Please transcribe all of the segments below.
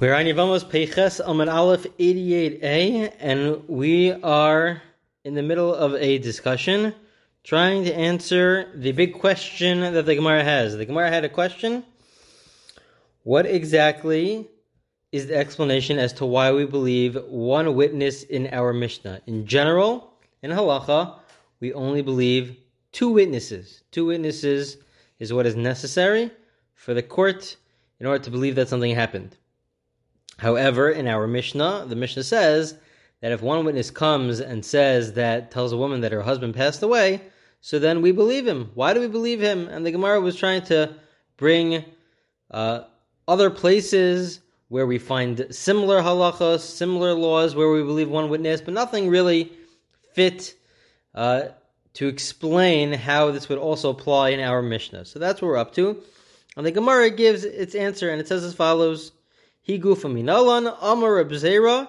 We're on Yevamos Peiches Amud Aleph 88a, and we are in the middle of a discussion trying to answer the big question that the Gemara has. The Gemara had a question What exactly is the explanation as to why we believe one witness in our Mishnah? In general, in Halacha, we only believe two witnesses. Two witnesses is what is necessary for the court in order to believe that something happened. However, in our Mishnah, the Mishnah says that if one witness comes and says that, tells a woman that her husband passed away, so then we believe him. Why do we believe him? And the Gemara was trying to bring uh, other places where we find similar halachos, similar laws where we believe one witness, but nothing really fit uh, to explain how this would also apply in our Mishnah. So that's what we're up to. And the Gemara gives its answer, and it says as follows. He gufa minalan amar Reb Zeira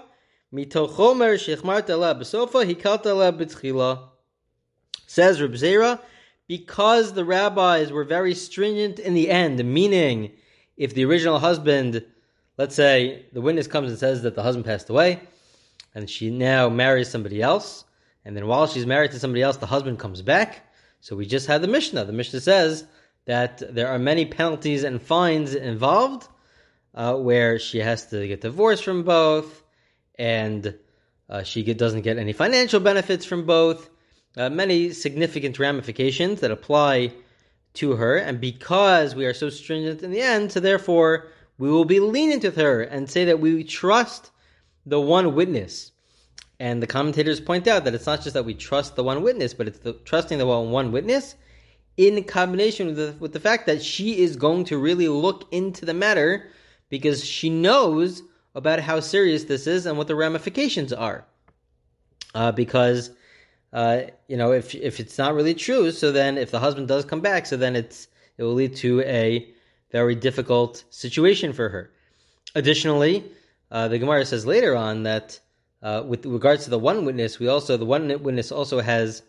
mitochomer shechmart ala besofa hikalt ala b'tchila. Says Reb Zeira, because the rabbis were very stringent in the end, meaning if the original husband, let's say the witness comes and says that the husband passed away, and she now marries somebody else, and then while she's married to somebody else, the husband comes back. So we just had the Mishnah. The Mishnah says that there are many penalties and fines involved uh, where she has to get divorced from both, and uh, she get, doesn't get any financial benefits from both. Uh, many significant ramifications that apply to her, and because we are so stringent in the end, so therefore we will be lenient with her and say that we trust the one witness. And the commentators point out that it's not just that we trust the one witness, but it's the, trusting the one, one witness in combination with the, with the fact that she is going to really look into the matter because she knows about how serious this is and what the ramifications are. Uh, because uh, you know, if if it's not really true, so then if the husband does come back, so then it's it will lead to a very difficult situation for her. Additionally, uh, the Gemara says later on that uh, with regards to the one witness, we also the one witness also has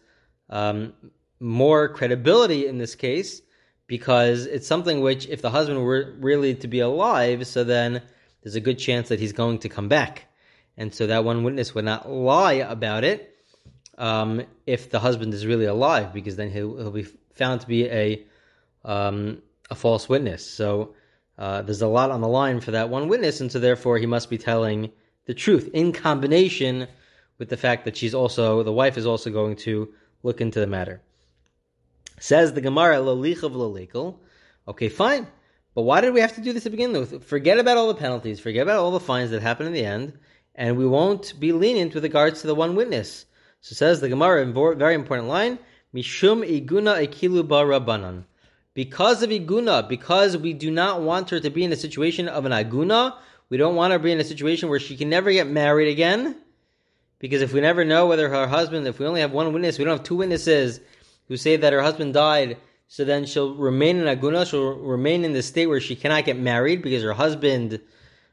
um, more credibility in this case because it's something which, if the husband were really to be alive, so then there's a good chance that he's going to come back. And so that one witness would not lie about it um, if the husband is really alive, because then he'll, he'll be found to be a um, a false witness. So uh, there's a lot on the line for that one witness, and so therefore he must be telling the truth in combination with the fact that she's also the wife is also going to look into the matter. Says the Gemara, Lolichav Lolikal. Okay, fine. But why did we have to do this to begin with? Forget about all the penalties, forget about all the fines that happen in the end, and we won't be lenient with regards to the one witness. So says the Gemara, very important line, Mishum iguna ekilu barabanan. Because of iguna, because we do not want her to be in a situation of an aguna, we don't want her to be in a situation where she can never get married again. Because if we never know whether her husband, if we only have one witness, we don't have two witnesses, who say that her husband died, so then she'll remain in aguna, she'll remain in the state where she cannot get married because her husband,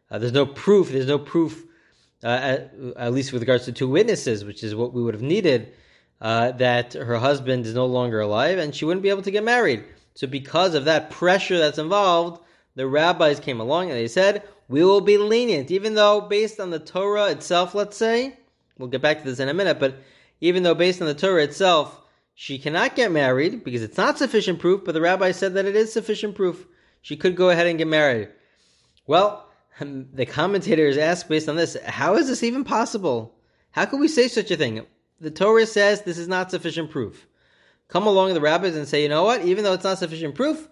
uh, there's no proof, there's no proof, uh, at, at, least with regards to two witnesses, which is what we would have needed, uh, that her husband is no longer alive and she wouldn't be able to get married. So because of that pressure that's involved, the rabbis came along and they said, we will be lenient, even though based on the Torah itself, let's say, we'll get back to this in a minute, but even though based on the Torah itself, she cannot get married because it's not sufficient proof, but the rabbi said that it is sufficient proof. She could go ahead and get married. Well, the commentators ask based on this, how is this even possible? How could we say such a thing? The Torah says this is not sufficient proof. Come along the rabbis and say, you know what? Even though it's not sufficient proof,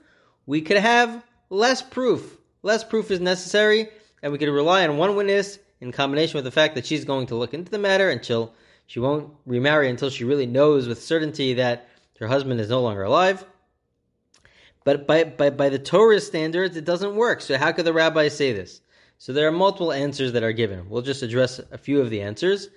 we could have less proof. Less proof is necessary, and we could rely on one witness in combination with the fact that she's going to look into the matter and she'll she won't remarry until she really knows with certainty that her husband is no longer alive. But by, by, by the Torah standards, it doesn't work. So how could the rabbis say this? So there are multiple answers that are given. We'll just address a few of the answers.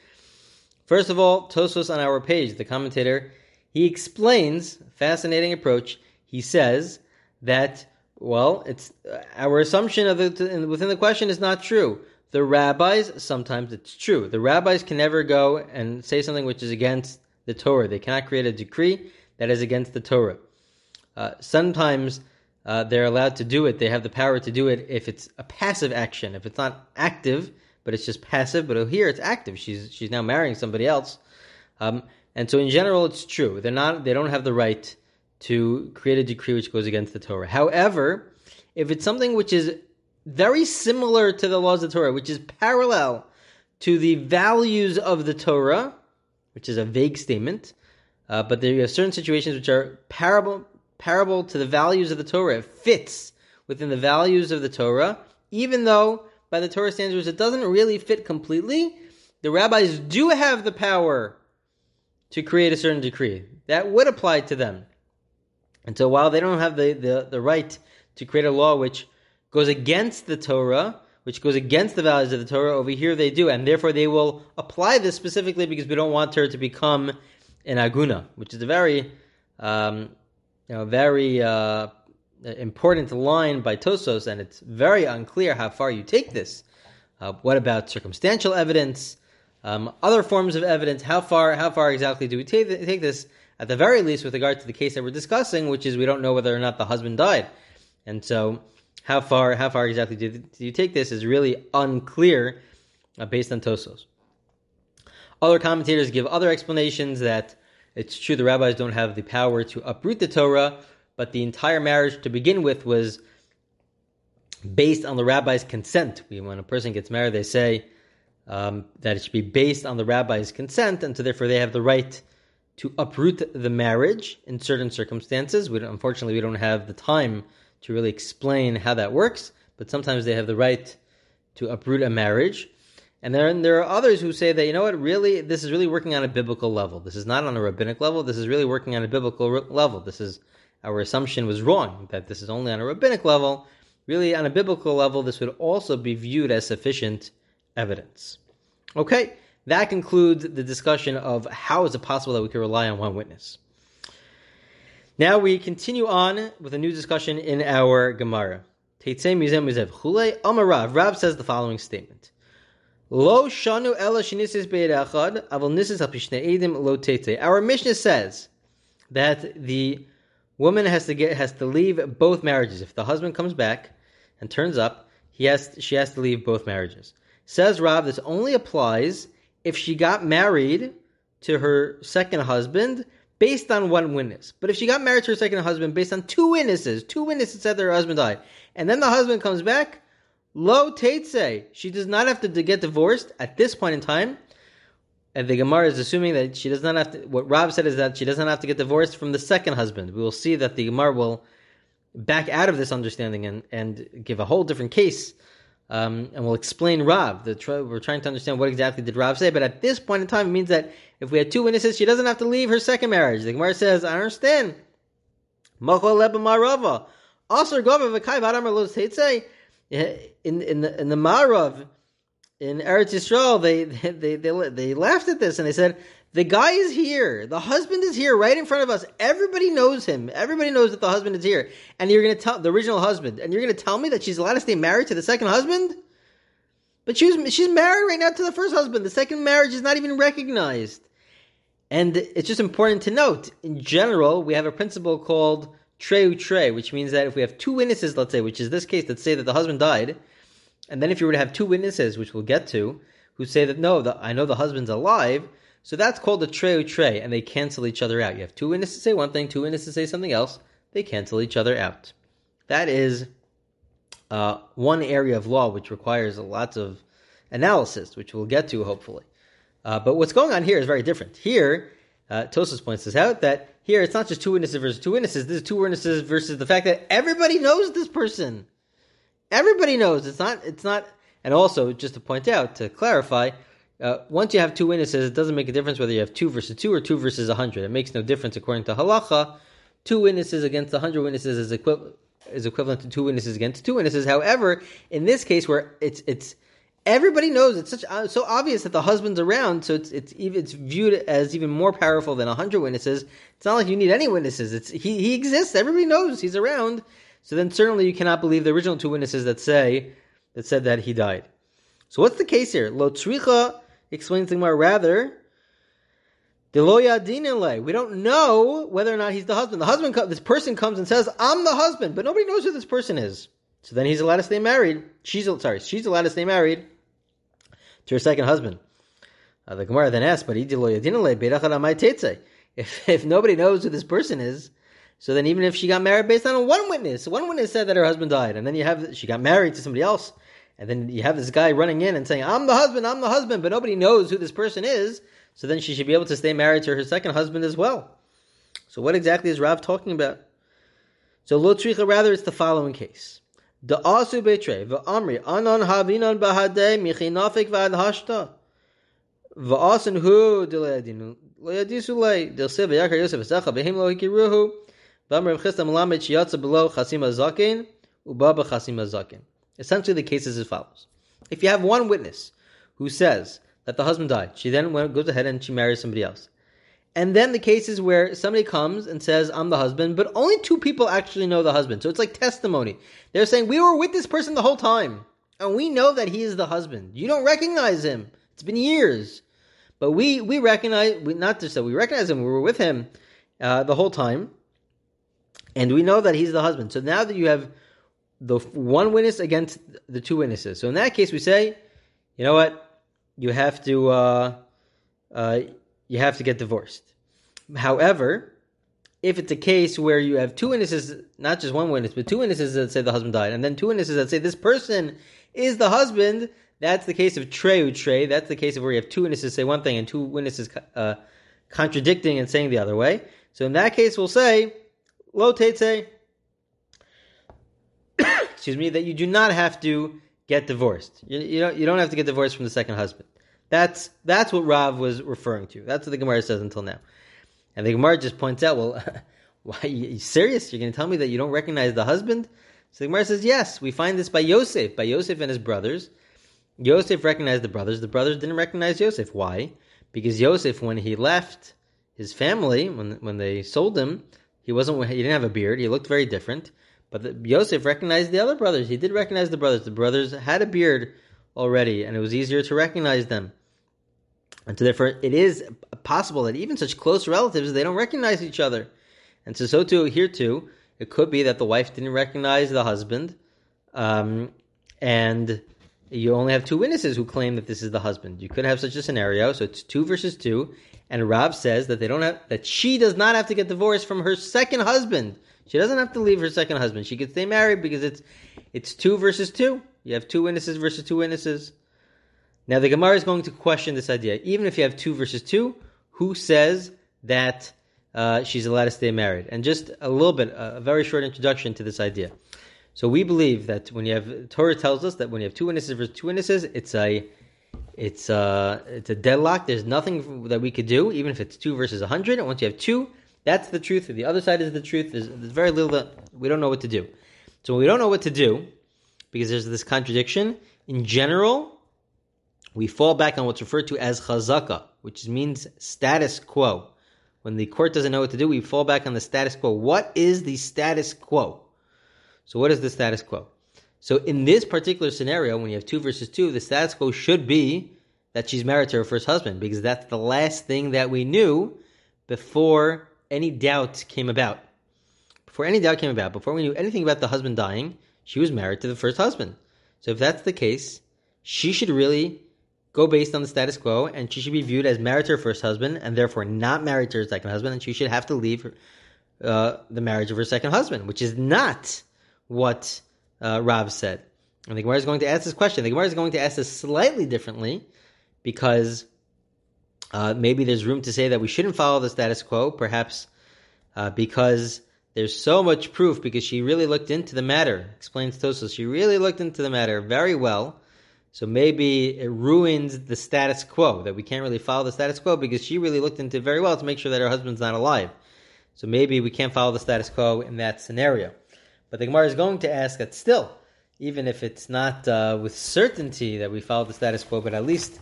First of all, Tosfos on our page, the commentator, he explains fascinating approach. He says that well, it's our assumption of the within the question is not true the rabbis, sometimes it's true. The rabbis can never go and say something which is against the Torah. They cannot create a decree that is against the Torah. Uh, sometimes uh, they're allowed to do it. They have the power to do it if it's a passive action. If it's not active, but it's just passive. But here it's active. She's she's now marrying somebody else, um, and so in general it's true. They're not. They don't have the right to create a decree which goes against the Torah. However, if it's something which is very similar to the laws of the Torah, which is parallel to the values of the Torah, which is a vague statement, uh, but there are certain situations which are parable, parable to the values of the Torah. It fits within the values of the Torah, even though by the Torah standards it doesn't really fit completely. The rabbis do have the power to create a certain decree that would apply to them. And so while they don't have the, the, the right to create a law which goes against the Torah, which goes against the values of the Torah, over here they do, and therefore they will apply this specifically because we don't want her to become an aguna, which is a very, um, you know, very uh, important line by Tosfos, and it's very unclear how far you take this. Uh, what about circumstantial evidence? Um, other forms of evidence? How far? How far exactly do we take, take this? At the very least, with regard to the case that we're discussing, which is we don't know whether or not the husband died, and so how far how far exactly do, do you take this is really unclear uh, based on Tosfos. Other commentators give other explanations that it's true the rabbis don't have the power to uproot the Torah, but the entire marriage to begin with was based on the rabbi's consent. When a person gets married, they say um, that it should be based on the rabbi's consent, and so therefore they have the right to uproot the marriage in certain circumstances. We unfortunately we don't have the time to really explain how that works, but sometimes they have the right to uproot a marriage. And then there are others who say that, you know what, really, this is really working on a biblical level. This is not on a rabbinic level. This is really working on a biblical level. This is, our assumption was wrong, that this is only on a rabbinic level. Really, on a biblical level, this would also be viewed as sufficient evidence. Okay, that concludes the discussion of how is it possible that we can rely on one witness. Now we continue on with a new discussion in our Gemara. Teitzei Mizem Mizev Chule Amarav. Rav says the following statement. Lo shanu edim lo. Our Mishnah says that the woman has to get has to leave both marriages. If the husband comes back and turns up, he has she has to leave both marriages. Says Rav, this only applies if she got married to her second husband based on one witness. But if she got married to her second husband based on two witnesses, two witnesses said their husband died, and then the husband comes back, lo say she does not have to get divorced at this point in time. And the Gemara is assuming that she does not have to. What Rav said is that she doesn't have to get divorced from the second husband. We will see that the Gemara will back out of this understanding and, and give a whole different case um, and we'll explain Rav. The, we're trying to understand what exactly did Rav say, but at this point in time, it means that if we had two witnesses, she doesn't have to leave her second marriage. The Gemara says, I understand. In in the in the Marav in Eretz Yisrael, they they, they they laughed at this and they said, the guy is here. The husband is here right in front of us. Everybody knows him. Everybody knows that the husband is here. And you're going to tell the original husband, and you're going to tell me that she's allowed to stay married to the second husband? But she's she's married right now to the first husband. The second marriage is not even recognized. And it's just important to note, in general, we have a principle called trei u'trei, which means that if we have two witnesses, let's say, which is this case, let's say that the husband died, and then if you were to have two witnesses, which we'll get to, who say that no, the, I know the husband's alive, so that's called a treu tre, and they cancel each other out. You have two witnesses to say one thing, two witnesses to say something else. They cancel each other out. That is uh, one area of law which requires lots of analysis, which we'll get to hopefully. Uh, but what's going on here is very different. Here, uh, points this out that here it's not just two witnesses versus two witnesses. This is two witnesses versus the fact that everybody knows this person. Everybody knows it's not. It's not. And also, just to point out to clarify, uh, once you have two witnesses, it doesn't make a difference whether you have two versus two or two versus a hundred. It makes no difference according to halacha. Two witnesses against a hundred witnesses is, equi- is equivalent to two witnesses against two witnesses. However, in this case where it's it's everybody knows it's such uh, so obvious that the husband's around, so it's it's it's viewed as even more powerful than a hundred witnesses. It's not like you need any witnesses. It's he he exists. Everybody knows he's around. So then certainly you cannot believe the original two witnesses that say that said that he died. So what's the case here? Lo tzricha explains the Gemara rather. We don't know whether or not he's the husband. The husband, this person comes and says, "I'm the husband," but nobody knows who this person is. So then he's allowed to stay married. She's sorry, she's allowed to stay married to her second husband. Uh, the Gemara then asks, "But if if nobody knows who this person is, so then even if she got married based on one witness, one witness said that her husband died, and then you have she got married to somebody else, and then you have this guy running in and saying, "I'm the husband, I'm the husband," but nobody knows who this person is. So then she should be able to stay married to her second husband as well. So what exactly is Rav talking about? So lo tricha, rather it's the following case. The asu betre v'amri anon havinon bahade michinafik v'ad hashta v'asin hu dilayadinu layadisu lay dilsev v'yakar yosef v'sacha v'him lo hikiruhu v'amri v'chista malamed shiyatza below chasima zakin ubaba chasima zakin. Essentially, the case is as follows: If you have one witness who says that the husband died. She then goes ahead and she marries somebody else. And then the case is where somebody comes and says, I'm the husband, but only two people actually know the husband. So it's like testimony. They're saying, We were with this person the whole time, and we know that he is the husband. You don't recognize him. It's been years. But we, we recognize, we, not just that we recognize him, we were with him uh, the whole time, and we know that he's the husband. So now that you have the one witness against the two witnesses. So in that case, we say, you know what? you have to uh, uh, you have to get divorced. However, if it's a case where you have two witnesses, not just one witness, but two witnesses that say the husband died, and then two witnesses that say this person is the husband, that's the case of trei u'trei. That's the case of where you have two witnesses say one thing and two witnesses uh, contradicting and saying the other way. So in that case, we'll say lo. Excuse me, that you do not have to get divorced. You, you, don't, you don't have to get divorced from the second husband. That's that's what Rav was referring to. That's what the Gemara says until now. And the Gemara just points out, well, why you serious? You're going to tell me that you don't recognize the husband? So the Gemara says, yes, we find this by Yosef, by Yosef and his brothers. Yosef recognized the brothers. The brothers didn't recognize Yosef. Why? Because Yosef, when he left his family, when when they sold him, he wasn't he didn't have a beard. He looked very different. But the, Yosef recognized the other brothers. He did recognize the brothers. The brothers had a beard already, and it was easier to recognize them. And so therefore, it is possible that even such close relatives, they don't recognize each other. And so, so too, here too, it could be that the wife didn't recognize the husband, um, and you only have two witnesses who claim that this is the husband. You could have such a scenario. So it's two versus two, and Rav says that they don't have that she does not have to get divorced from her second husband. She doesn't have to leave her second husband. She could stay married because it's it's two versus two. You have two witnesses versus two witnesses. Now the Gemara is going to question this idea. Even if you have two versus two, who says that uh, she's allowed to stay married? And just a little bit, a very short introduction to this idea. So we believe that when you have Torah tells us that when you have two witnesses versus two witnesses, it's a it's a it's a deadlock. There's nothing that we could do, even if it's two versus a hundred. And once you have two, that's the truth. The other side is the truth. There's, there's very little that we don't know what to do. So when we don't know what to do, because there's this contradiction, in general, we fall back on what's referred to as chazaka, which means status quo. When the court doesn't know what to do, we fall back on the status quo. What is the status quo? So what is the status quo? So in this particular scenario, when you have two versus two, the status quo should be that she's married to her first husband, because that's the last thing that we knew before any doubt came about. Before any doubt came about, before we knew anything about the husband dying, she was married to the first husband. So if that's the case, she should really go based on the status quo, and she should be viewed as married to her first husband, and therefore not married to her second husband, and she should have to leave uh, the marriage of her second husband, which is not what uh, Rav said. And the Gemara is going to ask this question. The Gemara is going to ask this slightly differently, because uh, maybe there's room to say that we shouldn't follow the status quo, perhaps uh, because there's so much proof, because she really looked into the matter, explains Tosfos. She really looked into the matter very well. So maybe it ruins the status quo, that we can't really follow the status quo because she really looked into it very well to make sure that her husband's not alive. So maybe we can't follow the status quo in that scenario. But the Gemara is going to ask that still, even if it's not uh, with certainty that we follow the status quo, but at least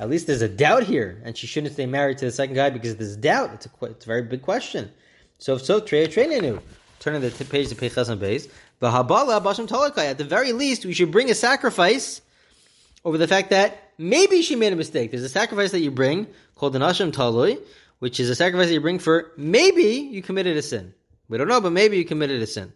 at least there's a doubt here, and she shouldn't stay married to the second guy because there's doubt. It's a, it's a very big question. So if so, Treya Treinenu. Turn to the page to Pechas and Beis. V'habala bashim talakai. At the very least, we should bring a sacrifice over the fact that maybe she made a mistake. There's a sacrifice that you bring called an asham talui, which is a sacrifice that you bring for maybe you committed a sin. We don't know, but maybe you committed a sin.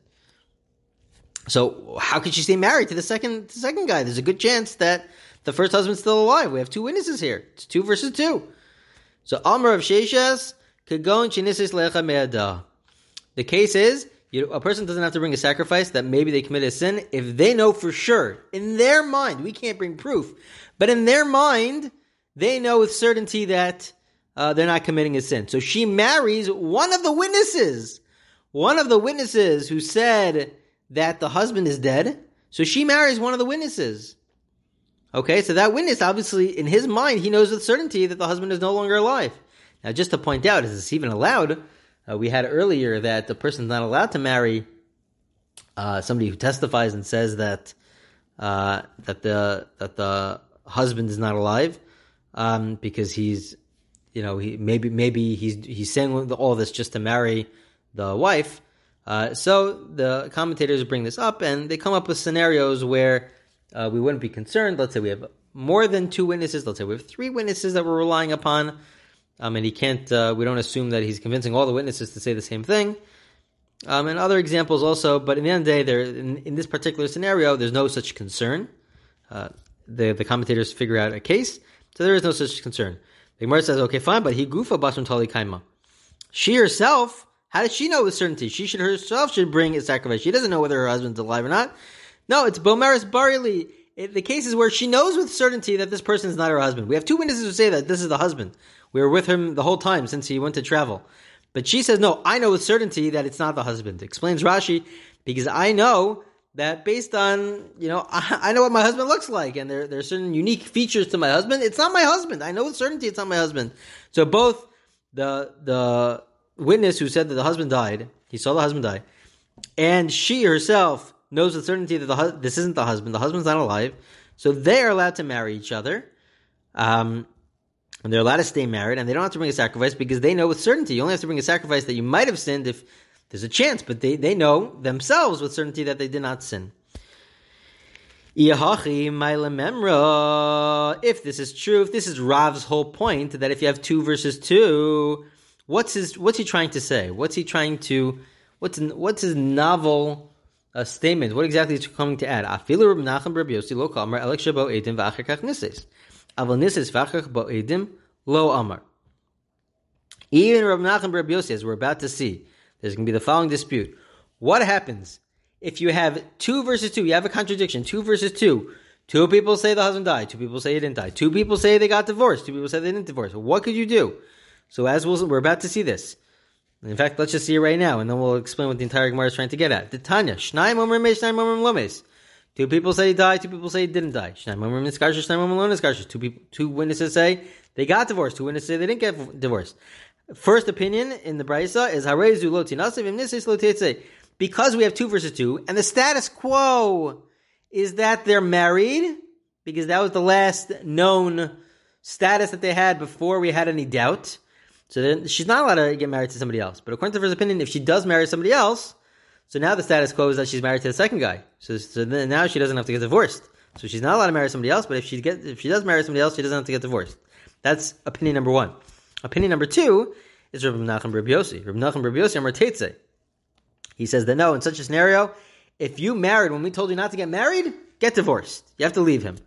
So how could she stay married to the second the second guy? There's a good chance that the first husband's still alive. We have two witnesses here. It's two versus two. So Amr of Sheshas Kagon Chinisis Lecha. The case is you, a person doesn't have to bring a sacrifice that maybe they committed a sin if they know for sure in their mind. We can't bring proof, but in their mind, they know with certainty that uh, they're not committing a sin. So she marries one of the witnesses, one of the witnesses who said that the husband is dead. So she marries one of the witnesses. Okay, so that witness, obviously, in his mind, he knows with certainty that the husband is no longer alive. Now, just to point out, is this even allowed? Uh, we had earlier that the person's not allowed to marry uh, somebody who testifies and says that uh, that the that the husband is not alive um, because he's you know he maybe maybe he's he's saying all this just to marry the wife. Uh, so the commentators bring this up and they come up with scenarios where uh, we wouldn't be concerned. Let's say we have more than two witnesses. Let's say we have three witnesses that we're relying upon. Um, and he can't, uh, we don't assume that he's convincing all the witnesses to say the same thing. Um, and other examples also, but in the end of the day, there, in, in this particular scenario, there's no such concern. Uh, the, the commentators figure out a case, so there is no such concern. The Gemara says, okay, fine, but he gufa basman tali kaima. She herself, how does she know with certainty? She should herself should bring a sacrifice. She doesn't know whether her husband's alive or not. No, it's Bomeris Barili. The case is where she knows with certainty that this person is not her husband. We have two witnesses who say that this is the husband. We were with him the whole time since he went to travel. But she says, no, I know with certainty that it's not the husband. Explains Rashi, because I know that based on, you know, I, I know what my husband looks like and there, there are certain unique features to my husband. It's not my husband. I know with certainty it's not my husband. So both the, the witness who said that the husband died, he saw the husband die, and she herself knows with certainty that the, this isn't the husband. The husband's not alive. So they are allowed to marry each other. Um, and they're allowed to stay married, and they don't have to bring a sacrifice because they know with certainty. You only have to bring a sacrifice that you might have sinned if there's a chance, but they, they know themselves with certainty that they did not sin. If this is true, if this is Rav's whole point, that if you have two versus two, what's his what's he trying to say? What's he trying to what's what's his novel uh, statement? What exactly is he coming to add? Aval nisis v'achach ba'edim lo amar. Even Rav Nachman Rabbi Yossi, as we're about to see, there's going to be the following dispute. What happens if you have two versus two? You have a contradiction. Two versus two. Two people say the husband died. Two people say he didn't die. Two people say they got divorced. Two people say they didn't divorce. What could you do? So as we'll, we're about to see this. In fact, let's just see it right now, and then we'll explain what the entire Gemara is trying to get at. The Tanya. Two people say he died. Two people say he didn't die. Two people, two witnesses say they got divorced. Two witnesses say they didn't get divorced. First opinion in the Braisa is because we have two versus two, and the status quo is that they're married because that was the last known status that they had before we had any doubt. So then she's not allowed to get married to somebody else. But according to first opinion, if she does marry somebody else, so now the status quo is that she's married to the second guy. So, so then now she doesn't have to get divorced. So she's not allowed to marry somebody else, but if she get if she does marry somebody else, she doesn't have to get divorced. That's opinion number one. Opinion number two is Rabbi Nachum Rabbi Yossi. Rabbi Nachum Rabbi Amar Tetze. He says that no, in such a scenario, if you married when we told you not to get married, get divorced. You have to leave him.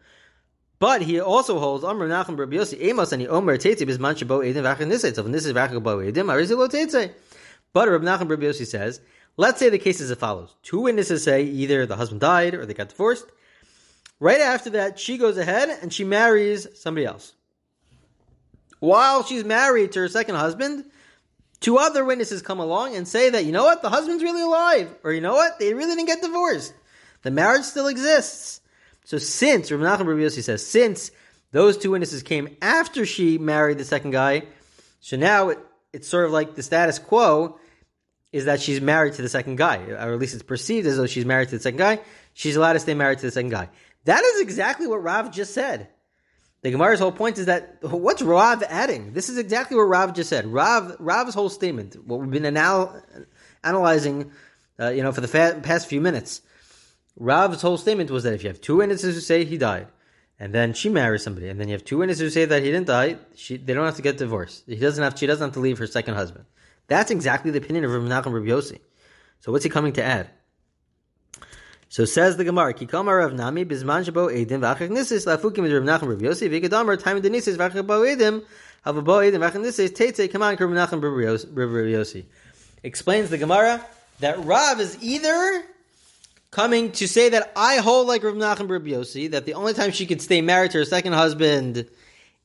But he also holds Amr Nachum Rabbi Yossi Amos and he Omer Tetze bisman shabo edim v'achin nisei. So this is v'achin bo edim, arizilo Tetze. But Rabbi Nachum Rabbi Yossi says Let's say the case is as follows. Two witnesses say either the husband died or they got divorced. Right after that, she goes ahead and she marries somebody else. While she's married to her second husband, two other witnesses come along and say that, you know what, the husband's really alive. Or you know what, they really didn't get divorced. The marriage still exists. So since, Rav Nachman Rabbi Yossi says, since those two witnesses came after she married the second guy, so now it, it's sort of like the status quo is that she's married to the second guy, or at least it's perceived as though she's married to the second guy. She's allowed to stay married to the second guy. That is exactly what Rav just said. The Gemara's whole point is that what's Rav adding? This is exactly what Rav just said. Rav Rav's whole statement, what we've been anal- analyzing, uh, you know, for the fa- past few minutes. Rav's whole statement was that if you have two witnesses who say he died, and then she marries somebody, and then you have two witnesses who say that he didn't die, she, they don't have to get divorced. He doesn't have, she doesn't have to leave her second husband. That's exactly the opinion of Rav Nachum Rav Yossi. So what's he coming to add? So says the Gemara, Kikama Rav Nami bizman shabo edim v'achach nisis lafukim Rav Nachum Rav Yossi v'ikadamar time the nisis v'achach bo edim havabo edim v'achach nisis teitze kaman Rav Nachum Rav Yossi. Explains the Gemara that Rav is either coming to say that I hold like Rav Nachum Rav Yossi, that the only time she could stay married to her second husband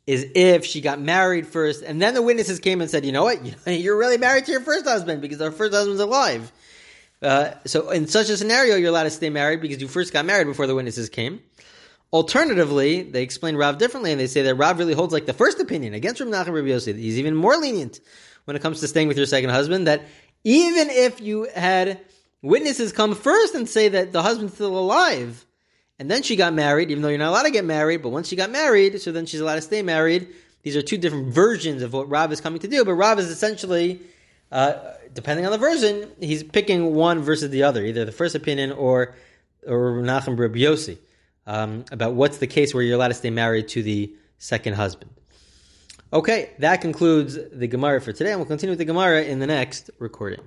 is if she got married first, and then the witnesses came and said, you know what, you're really married to your first husband because our first husband's alive. Uh, so in such a scenario, you're allowed to stay married because you first got married before the witnesses came. Alternatively, they explain Rav differently, and they say that Rav really holds like the first opinion against Rav Nachum Rav Yossi. He's even more lenient when it comes to staying with your second husband. That even if you had witnesses come first and say that the husband's still alive, and then she got married, even though you're not allowed to get married, but once she got married, so then she's allowed to stay married. These are two different versions of what Rav is coming to do, but Rav is essentially, uh, depending on the version, he's picking one versus the other, either the first opinion or or Nachum Rabbi Yossi, um, about what's the case where you're allowed to stay married to the second husband. Okay, that concludes the Gemara for today, and we'll continue with the Gemara in the next recording.